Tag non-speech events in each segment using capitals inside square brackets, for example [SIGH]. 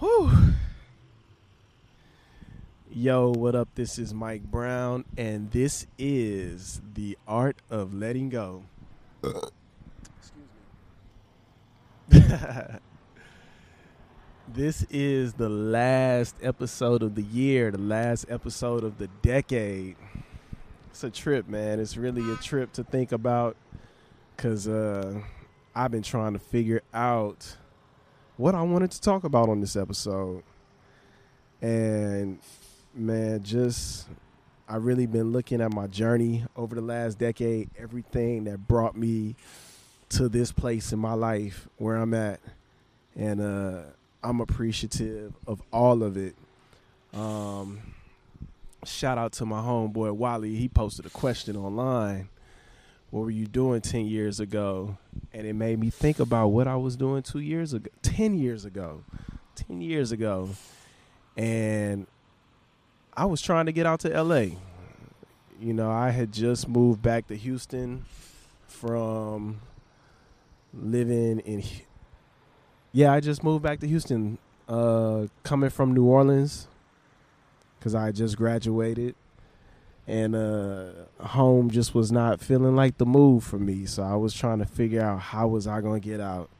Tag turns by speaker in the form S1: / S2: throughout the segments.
S1: Whew. Yo, what up? This is Mike Brown, and this is The Art of Letting Go. Excuse [LAUGHS] me. this is the last episode of the year, the last episode of the decade. It's a trip, man. It's really a trip to think about because uh, I've been trying to figure out what I wanted to talk about on this episode. And man, just I really been looking at my journey over the last decade, everything that brought me to this place in my life where I'm at. And uh I'm appreciative of all of it. Um shout out to my homeboy Wally. He posted a question online. What were you doing 10 years ago? And it made me think about what I was doing 2 years ago, 10 years ago. 10 years ago. And I was trying to get out to LA. You know, I had just moved back to Houston from living in Yeah, I just moved back to Houston uh coming from New Orleans cuz I just graduated and uh home just was not feeling like the move for me. So I was trying to figure out how was I to get out.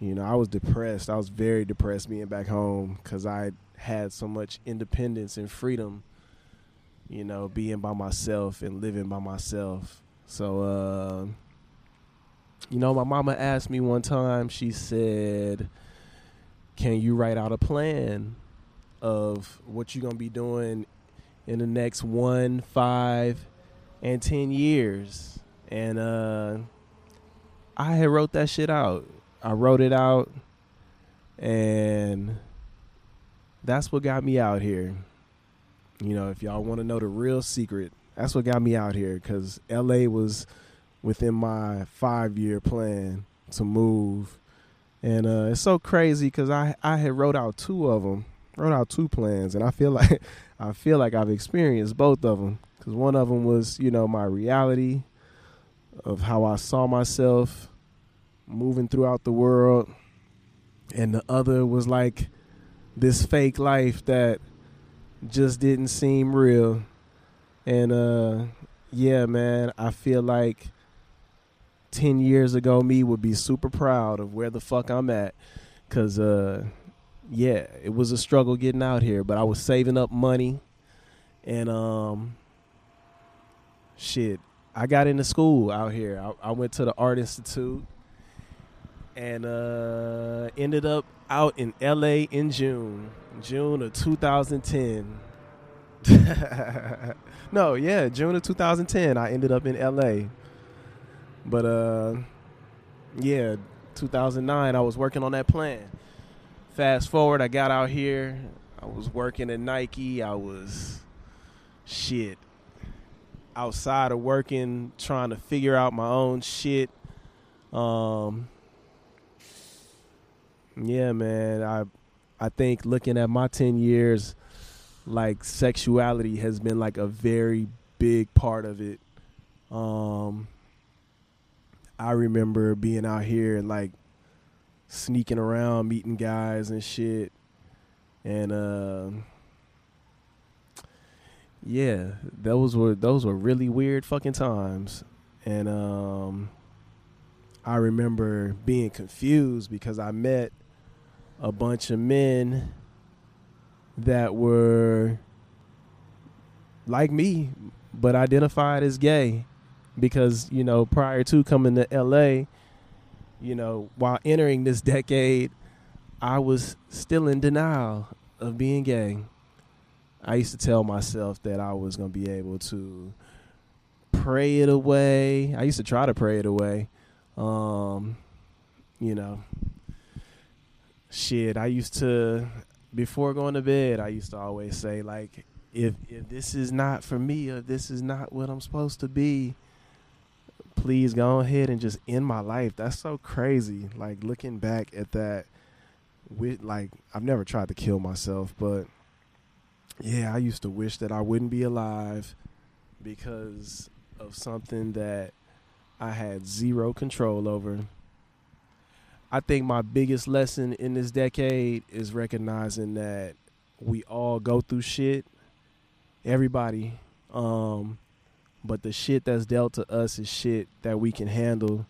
S1: You know, I was depressed. I was very depressed being back home cuz I had so much independence and freedom, you know, being by myself and living by myself. So, uh, you know, my mama asked me one time, she said, Can you write out a plan of what you're to be doing in the next one, five, and 10 years? And uh, I had wrote that shit out. I wrote it out and that's what got me out here. You know, if y'all want to know the real secret, that's what got me out here because LA was within my five year plan to move. And uh, it's so crazy because I, I had wrote out two of them, wrote out two plans, and I feel [LAUGHS] like I feel like I've experienced both of them because one of them was you know my reality of how I saw myself moving throughout the world, and the other was like this fake life that just didn't seem real. And uh yeah, man, I feel like 10 years ago me would be super proud of where the fuck I'm at cuz uh yeah, it was a struggle getting out here, but I was saving up money and um shit, I got into school out here. I, I went to the Art Institute and uh, ended up out in LA in June, June of 2010. [LAUGHS] no, yeah, June of 2010. I ended up in LA, but uh, yeah, 2009. I was working on that plan. Fast forward, I got out here. I was working at Nike. I was shit outside of working, trying to figure out my own shit. Um, yeah, man. I I think looking at my 10 years like sexuality has been like a very big part of it. Um I remember being out here and like sneaking around meeting guys and shit. And uh yeah, those were those were really weird fucking times. And um I remember being confused because I met a bunch of men that were like me but identified as gay because you know prior to coming to LA you know while entering this decade I was still in denial of being gay. I used to tell myself that I was going to be able to pray it away. I used to try to pray it away. Um you know shit, I used to before going to bed, I used to always say like if if this is not for me or this is not what I'm supposed to be, please go ahead and just end my life. That's so crazy. Like looking back at that with like I've never tried to kill myself, but yeah, I used to wish that I wouldn't be alive because of something that I had zero control over. I think my biggest lesson in this decade is recognizing that we all go through shit. Everybody. Um, but the shit that's dealt to us is shit that we can handle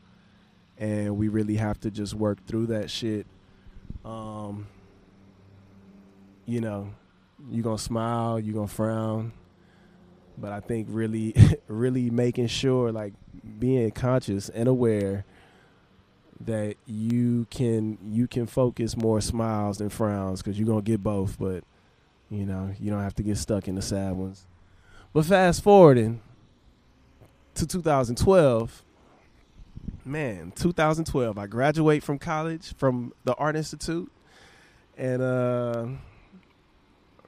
S1: and we really have to just work through that shit. Um, you know, you're gonna smile, you're gonna frown. But I think really [LAUGHS] really making sure like being conscious and aware that you can you can focus more smiles than frowns because you're gonna get both but you know you don't have to get stuck in the sad ones but fast forwarding to 2012 man 2012 i graduate from college from the art institute and uh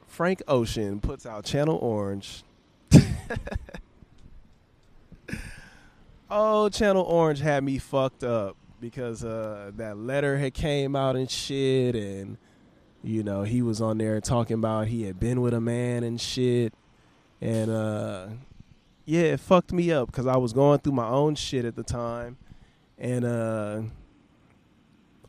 S1: frank ocean puts out channel orange. [LAUGHS] Oh channel orange had me fucked up because uh, that letter had came out and shit, and you know he was on there talking about he had been with a man and shit, and uh, yeah, it fucked me up because I was going through my own shit at the time, and uh,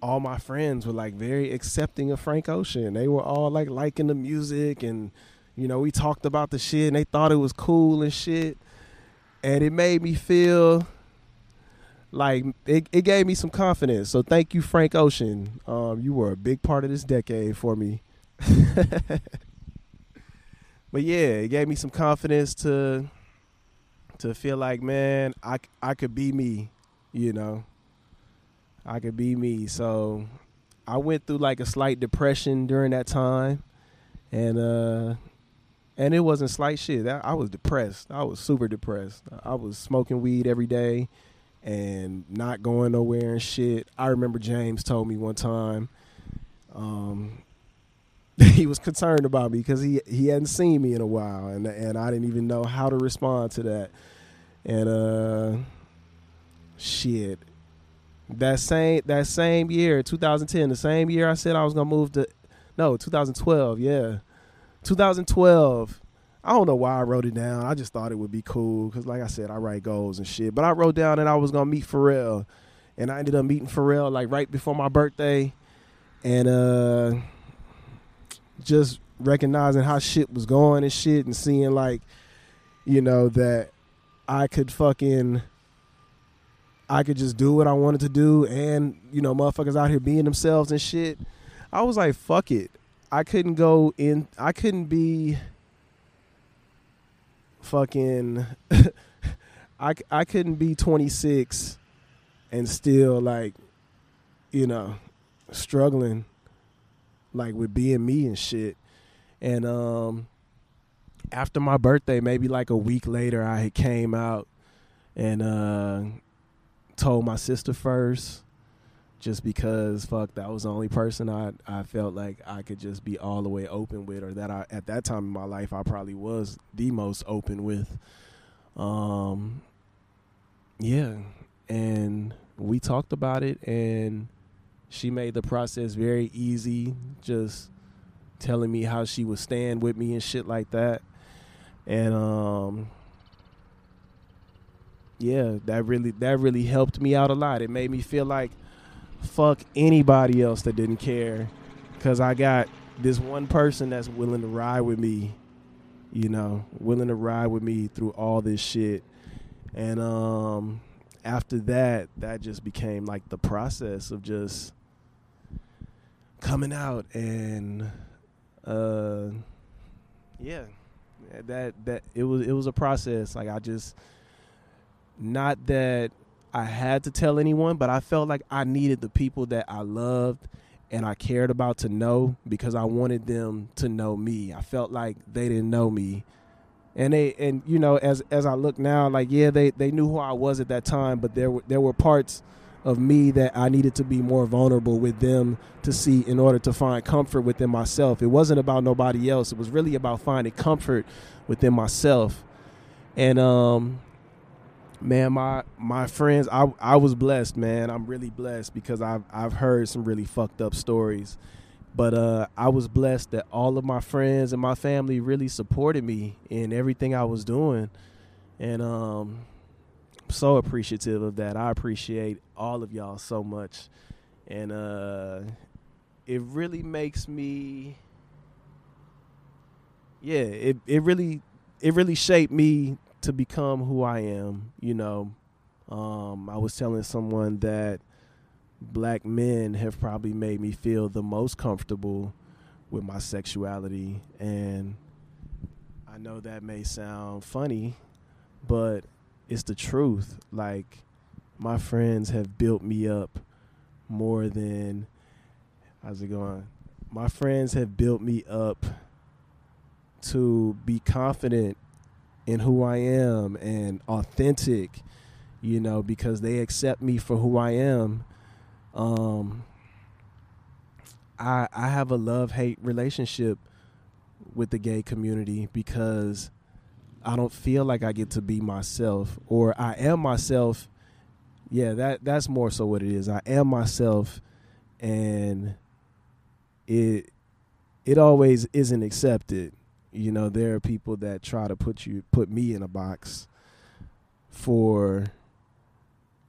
S1: all my friends were like very accepting of Frank Ocean. They were all like liking the music, and you know we talked about the shit, and they thought it was cool and shit, and it made me feel like it, it gave me some confidence. So thank you, Frank Ocean. Um, you were a big part of this decade for me. [LAUGHS] but yeah, it gave me some confidence to to feel like, man, I I could be me, you know. I could be me. So I went through like a slight depression during that time, and uh, and it wasn't slight shit. I was depressed. I was super depressed. I was smoking weed every day and not going nowhere and shit. I remember James told me one time um, [LAUGHS] he was concerned about me because he he hadn't seen me in a while and and I didn't even know how to respond to that. And uh shit. That same that same year, 2010, the same year I said I was to move to no, 2012, yeah. 2012 I don't know why I wrote it down. I just thought it would be cool because, like I said, I write goals and shit. But I wrote down that I was gonna meet Pharrell, and I ended up meeting Pharrell like right before my birthday, and uh, just recognizing how shit was going and shit, and seeing like, you know, that I could fucking. I could just do what I wanted to do, and you know, motherfuckers out here being themselves and shit. I was like, fuck it. I couldn't go in. I couldn't be fucking [LAUGHS] I, I couldn't be 26 and still like you know struggling like with being me and shit. And um after my birthday maybe like a week later i came out and uh told my sister first just because fuck that was the only person I I felt like I could just be all the way open with or that I at that time in my life I probably was the most open with. Um yeah. And we talked about it and she made the process very easy just telling me how she would stand with me and shit like that. And um yeah that really that really helped me out a lot. It made me feel like fuck anybody else that didn't care. Because I got this one person that's willing to ride with me, you know, willing to ride with me through all this shit. And um, after that, that just became like the process of just coming out and uh, yeah, that that it was it was a process. Like I just not that I had to tell anyone, but I felt like I needed the people that I loved and I cared about to know because I wanted them to know me. I felt like they didn't know me. And they and you know as as I look now like yeah they they knew who I was at that time but there were there were parts of me that I needed to be more vulnerable with them to see in order to find comfort within myself. It wasn't about nobody else. It was really about finding comfort within myself. And um man my my friends i i was blessed man i'm really blessed because i've i've heard some really fucked up stories but uh i was blessed that all of my friends and my family really supported me in everything i was doing and um so appreciative of that i appreciate all of y'all so much and uh, it really makes me. Yeah, it it really it really shaped me to become who I am. You know, um, I was telling someone that black men have probably made me feel the most comfortable with my sexuality and I know that may sound funny, but it's the truth. Like my friends have built me up more than how's it going? My friends have built me up to be confident in who I am and authentic, you know, because they accept me for who I am. Um I I have a love hate relationship with the gay community because I don't feel like I get to be myself or I am myself. Yeah, that that's more so what it is. I am myself and it it always isn't accepted. You know, there are people that try to put you put me in a box for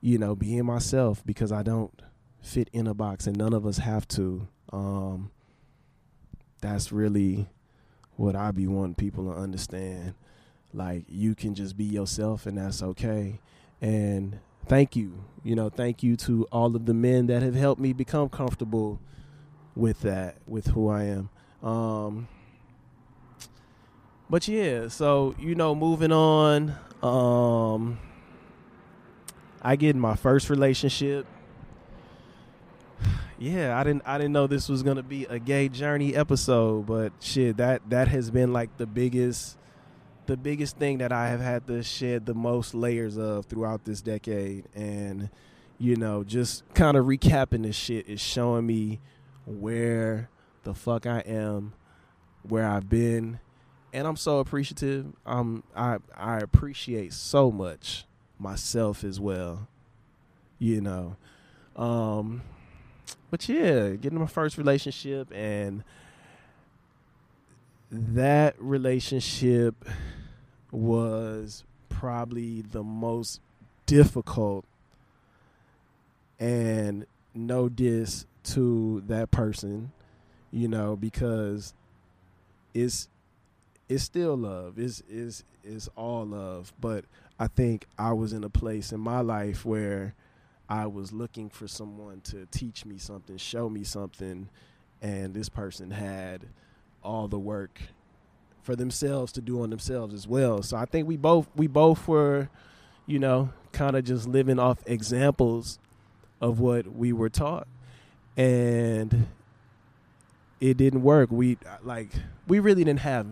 S1: you know, being myself because I don't fit in a box and none of us have to. Um that's really what I be wanting people to understand. Like you can just be yourself and that's okay. And thank you. You know, thank you to all of the men that have helped me become comfortable with that, with who I am. Um but yeah, so you know, moving on, um I get in my first relationship [SIGHS] yeah, I didn't I didn't know this was gonna be a gay journey episode, but shit, that that has been like the biggest the biggest thing that I have had to shed the most layers of throughout this decade. And, you know, just kind of recapping this shit is showing me where the fuck I am, where I've been, and I'm so appreciative. Um I I appreciate so much myself as well. You know. Um but yeah, getting my first relationship and that relationship was probably the most difficult and no diss to that person, you know, because it's it's still love. It's is is all love. But I think I was in a place in my life where I was looking for someone to teach me something, show me something, and this person had all the work for themselves to do on themselves as well. So I think we both we both were, you know, kind of just living off examples of what we were taught. And it didn't work. We like we really didn't have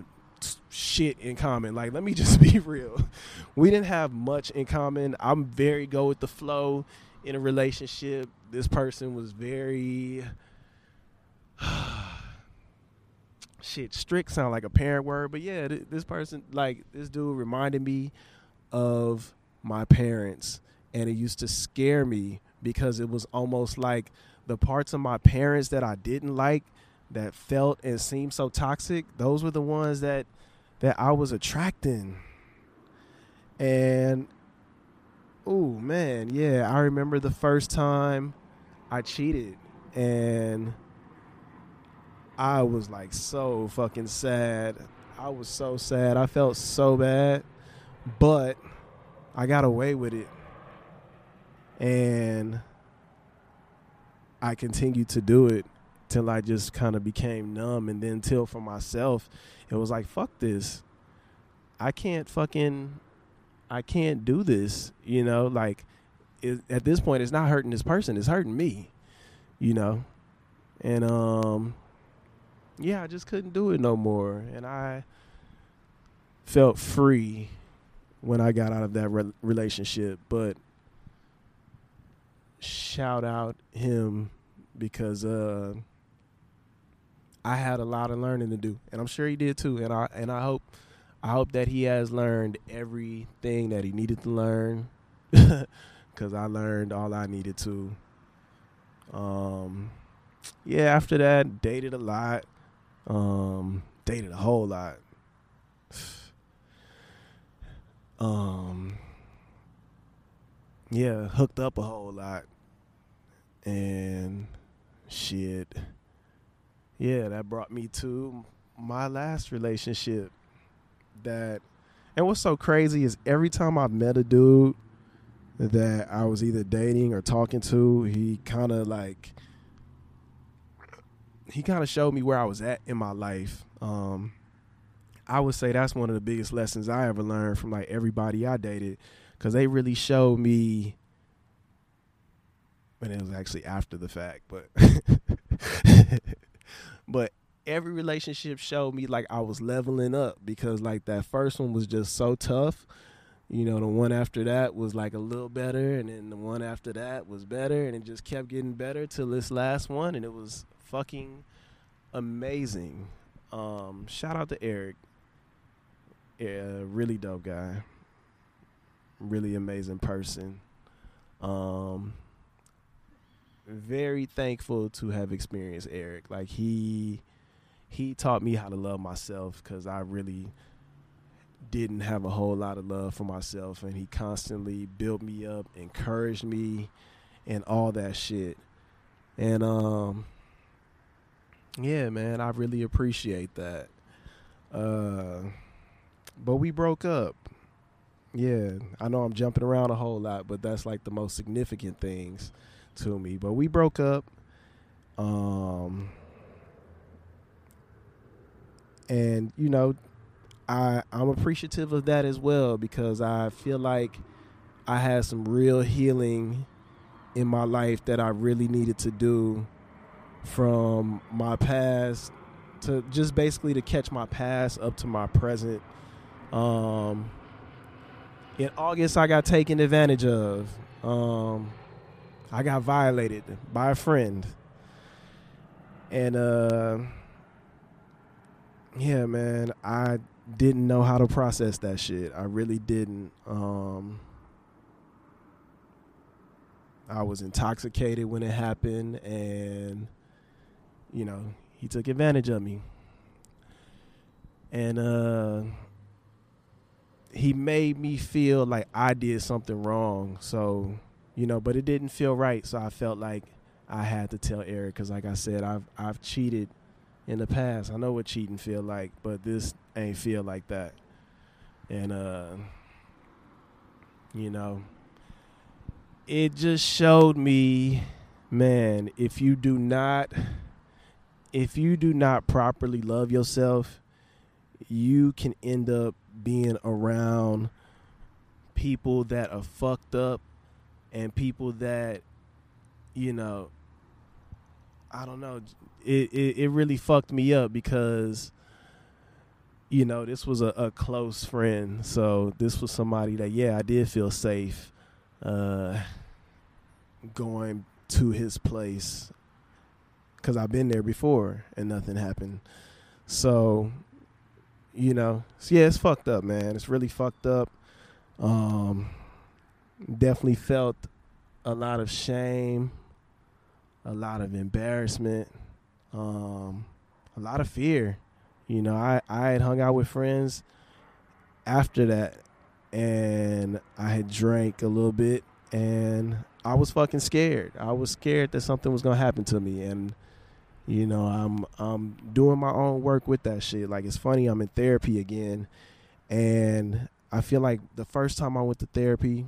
S1: shit in common. Like let me [LAUGHS] just be real. We didn't have much in common. I'm very go with the flow in a relationship. This person was very [SIGHS] [SIGHS] shit. Strict sound like a parent word, but yeah, th- this person, like this dude, reminded me of my parents, and it used to scare me because it was almost like the parts of my parents that I didn't like, that felt and seemed so toxic. Those were the ones that that I was attracting, and Oh man, yeah, I remember the first time I cheated and I was like so fucking sad. I was so sad. I felt so bad, but I got away with it. And I continued to do it till I just kind of became numb and then till for myself it was like fuck this. I can't fucking I can't do this, you know, like it, at this point it's not hurting this person, it's hurting me, you know. And um yeah, I just couldn't do it no more and I felt free when I got out of that re- relationship, but shout out him because uh I had a lot of learning to do, and I'm sure he did too. And I and I hope I hope that he has learned everything that he needed to learn [LAUGHS] because I learned all I needed to. Um, yeah, after that, dated a lot. Um, dated a whole lot. [SIGHS] Um, yeah, hooked up a whole lot. And shit. Yeah, that brought me to my last relationship. That and what's so crazy is every time I met a dude that I was either dating or talking to, he kind of like he kind of showed me where I was at in my life. Um, I would say that's one of the biggest lessons I ever learned from like everybody I dated, because they really showed me. And it was actually after the fact, but [LAUGHS] but every relationship showed me like I was leveling up because like that first one was just so tough. You know, the one after that was like a little better, and then the one after that was better, and it just kept getting better till this last one, and it was fucking amazing. Um, shout out to Eric. Yeah, really dope guy. Really amazing person. Um, very thankful to have experienced Eric. Like he he taught me how to love myself because I really didn't have a whole lot of love for myself and he constantly built me up, encouraged me and all that shit. And um yeah, man, I really appreciate that. Uh, but we broke up. Yeah, I know I'm jumping around a whole lot, but that's like the most significant things to me. But we broke up. Um, and you know, I I'm appreciative of that as well because I feel like I had some real healing in my life that I really needed to do from my past to just basically to catch my past up to my present. Um, in August, I got taken advantage of. Um, I got violated by a friend, and uh, yeah, man, I didn't know how to process that shit. I really didn't. Um, I was intoxicated when it happened, and you know, he took advantage of me. And uh he made me feel like I did something wrong. So, you know, but it didn't feel right, so I felt like I had to tell Eric cuz like I said I've I've cheated in the past. I know what cheating feel like, but this ain't feel like that. And uh you know, it just showed me man, if you do not if you do not properly love yourself, you can end up being around people that are fucked up and people that you know I don't know it it, it really fucked me up because you know this was a, a close friend. So this was somebody that yeah I did feel safe uh going to his place because I've been there before and nothing happened. So, you know, so yeah, it's fucked up, man. It's really fucked up. Um, definitely felt a lot of shame, a lot of embarrassment, um, a lot of fear. You know, I, I had hung out with friends after that and I had drank a little bit and I was fucking scared. I was scared that something was gonna happen to me and you know, I'm I'm doing my own work with that shit. Like it's funny, I'm in therapy again, and I feel like the first time I went to therapy,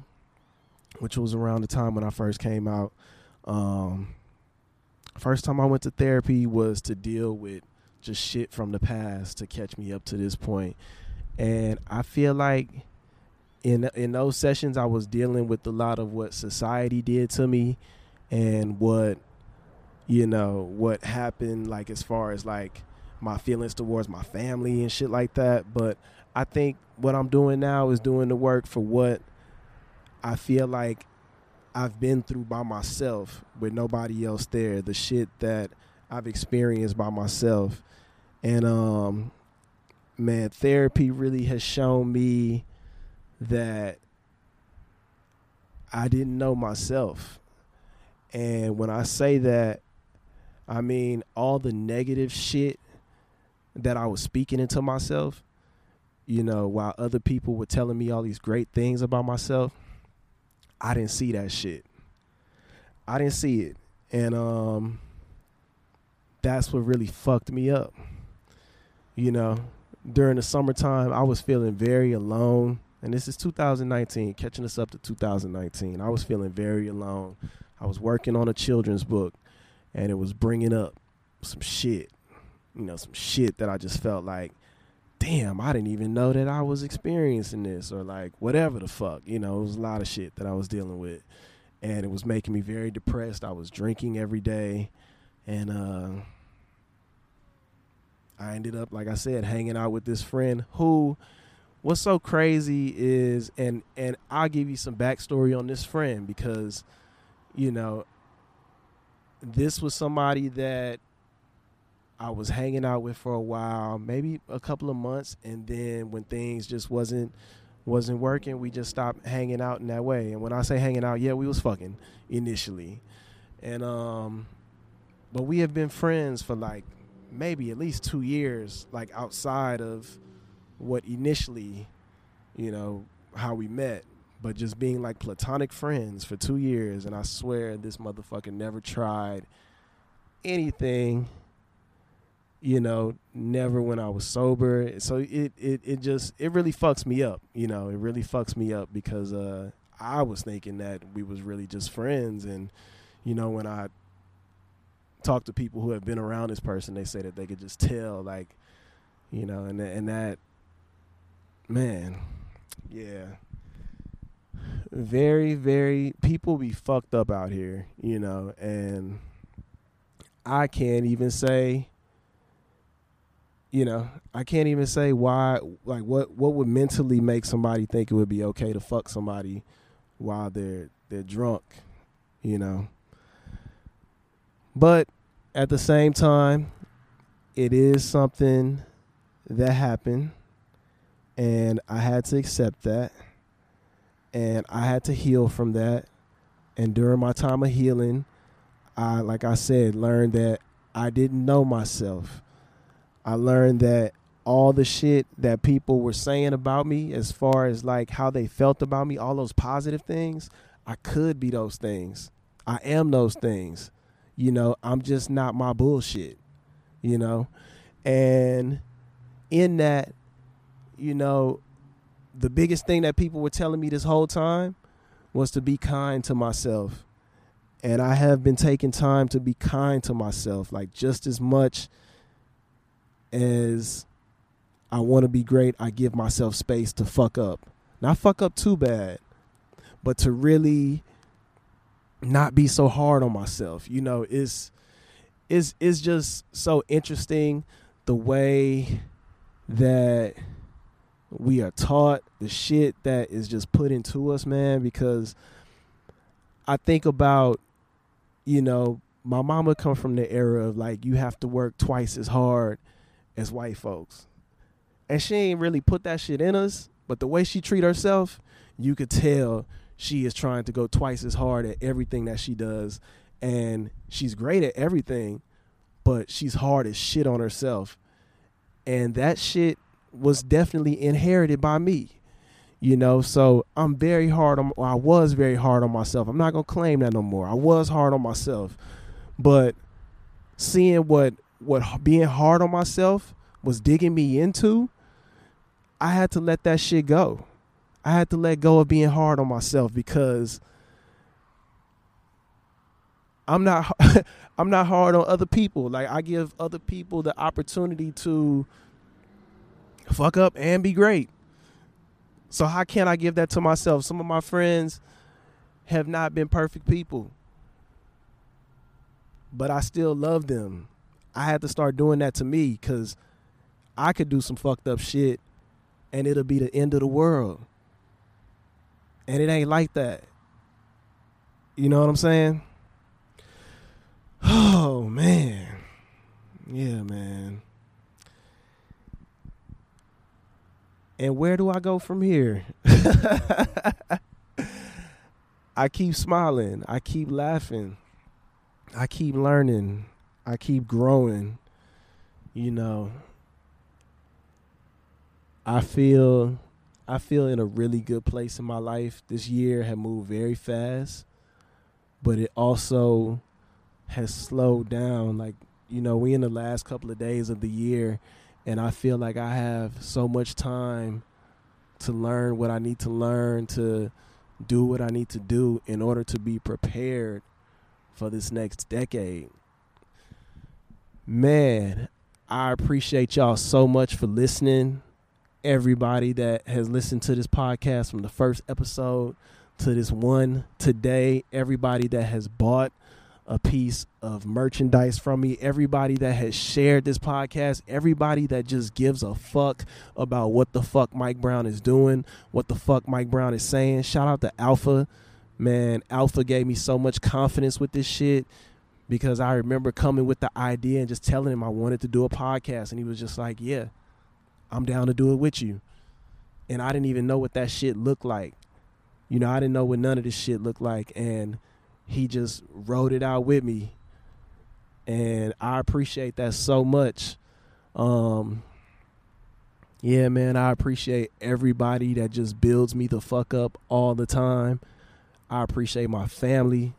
S1: which was around the time when I first came out, um, first time I went to therapy was to deal with just shit from the past to catch me up to this point. And I feel like in in those sessions I was dealing with a lot of what society did to me and what you know what happened like as far as like my feelings towards my family and shit like that. But i think what i'm doing now is doing the work for what i feel like i've been through by myself with nobody else there the shit that i've experienced by myself. And um man therapy really has shown me that i didn't know myself. And when i say that I mean, all the negative shit that I was speaking into myself, you know, while other people were telling me all these great things about myself, I didn't see that shit. I didn't see it. And um that's what really fucked me up. You know, during the summertime, I was feeling very alone. And this is 2019, catching us up to 2019. I was feeling very alone. I was working on a children's book, and it was bringing up some shit, you know, some shit that I just felt like, damn, I didn't even know that I was experiencing this, or like whatever the fuck, you know, it was a lot of shit that I was dealing with, and it was making me very depressed. I was drinking every day, and uh, I ended up, like I said, hanging out with this friend who. What's so crazy is, and and I'll give you some backstory on this friend because, you know, this was somebody that I was hanging out with for a while, maybe a couple of months, and then when things just wasn't wasn't working, we just stopped hanging out in that way. And when I say hanging out, yeah, we was fucking initially. And um but we have been friends for like maybe at least 2 years like outside of what initially, you know, how we met, but just being like platonic friends for 2 years and I swear this motherfucker never tried anything you know, never when I was sober. So it, it, it just it really fucks me up, you know, it really fucks me up because uh I was thinking that we was really just friends and you know, when I talk to people who have been around this person, they say that they could just tell like you know, and and that man, yeah. Very, very people be fucked up out here, you know, and I can't even say you know, I can't even say why like what what would mentally make somebody think it would be okay to fuck somebody while they're they're drunk, you know. But at the same time, it is something that happened and I had to accept that and I had to heal from that. And during my time of healing, I like I said, learned that I didn't know myself I learned that all the shit that people were saying about me, as far as like how they felt about me, all those positive things, I could be those things. I am those things. You know, I'm just not my bullshit, you know? And in that, you know, the biggest thing that people were telling me this whole time was to be kind to myself. And I have been taking time to be kind to myself, like just as much as I want to be great, I give myself space to fuck up. Not fuck up too bad, but to really not be so hard on myself. You know, it's it's it's just so interesting the way that we are taught the shit that is just put into us, man, because I think about, you know, my mama come from the era of like you have to work twice as hard as white folks. And she ain't really put that shit in us, but the way she treat herself, you could tell she is trying to go twice as hard at everything that she does. And she's great at everything, but she's hard as shit on herself. And that shit was definitely inherited by me. You know, so I'm very hard on I was very hard on myself. I'm not gonna claim that no more. I was hard on myself. But seeing what what being hard on myself was digging me into, I had to let that shit go. I had to let go of being hard on myself because I'm not [LAUGHS] I'm not hard on other people. Like I give other people the opportunity to fuck up and be great. So how can I give that to myself? Some of my friends have not been perfect people. But I still love them. I had to start doing that to me because I could do some fucked up shit and it'll be the end of the world. And it ain't like that. You know what I'm saying? [SIGHS] Oh, man. Yeah, man. And where do I go from here? [LAUGHS] I keep smiling. I keep laughing. I keep learning. I keep growing, you know, I feel I feel in a really good place in my life. This year had moved very fast, but it also has slowed down. Like, you know, we in the last couple of days of the year and I feel like I have so much time to learn what I need to learn to do what I need to do in order to be prepared for this next decade. Man, I appreciate y'all so much for listening. Everybody that has listened to this podcast from the first episode to this one today, everybody that has bought a piece of merchandise from me, everybody that has shared this podcast, everybody that just gives a fuck about what the fuck Mike Brown is doing, what the fuck Mike Brown is saying. Shout out to Alpha. Man, Alpha gave me so much confidence with this shit because I remember coming with the idea and just telling him I wanted to do a podcast. And he was just like, Yeah, I'm down to do it with you. And I didn't even know what that shit looked like. You know, I didn't know what none of this shit looked like. And he just wrote it out with me. And i appreciate that so much. Um yeah man i appreciate everybody that just builds me the fuck up all the time. I appreciate my family.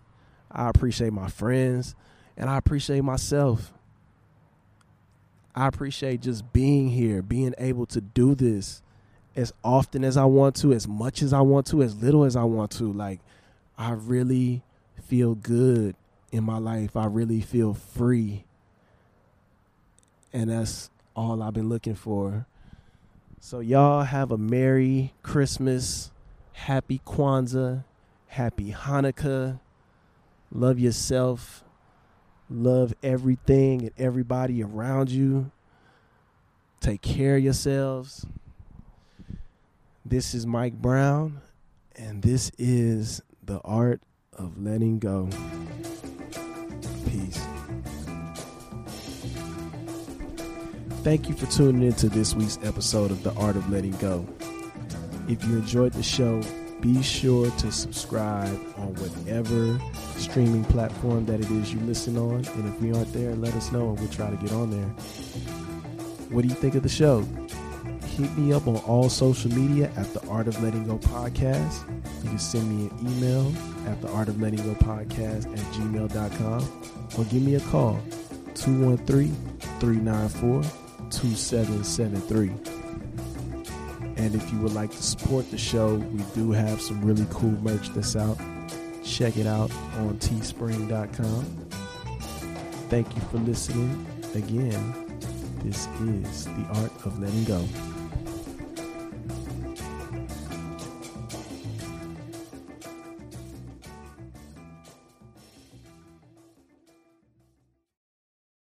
S1: I appreciate my friends. And i appreciate myself. I appreciate just being here being able to do this as often as i want to as much as i want to as little as i want to. Like i really feel good in my life. I really feel free. And that's all I've been looking for. So, y'all have a Merry Christmas, Happy Kwanzaa, Happy Hanukkah. Love yourself. Love everything and everybody around you. Take care of yourselves. This is Mike Brown, and this is The Art of letting go. Peace. Thank you for tuning in to this week's episode of The Art of Letting Go. If you enjoyed the show, be sure to subscribe on whatever streaming platform that it is you listen on. And if we aren't there, let us know and we'll try to get on there. What do you think of the show? Hit me up on all social media at the Art of Letting Go Podcast. You can send me an email at the Art of Letting Go Podcast at gmail.com or give me a call 213 394 2773. And if you would like to support the show, we do have some really cool merch that's out. Check it out on teespring.com. Thank you for listening. Again, this is the art of letting go.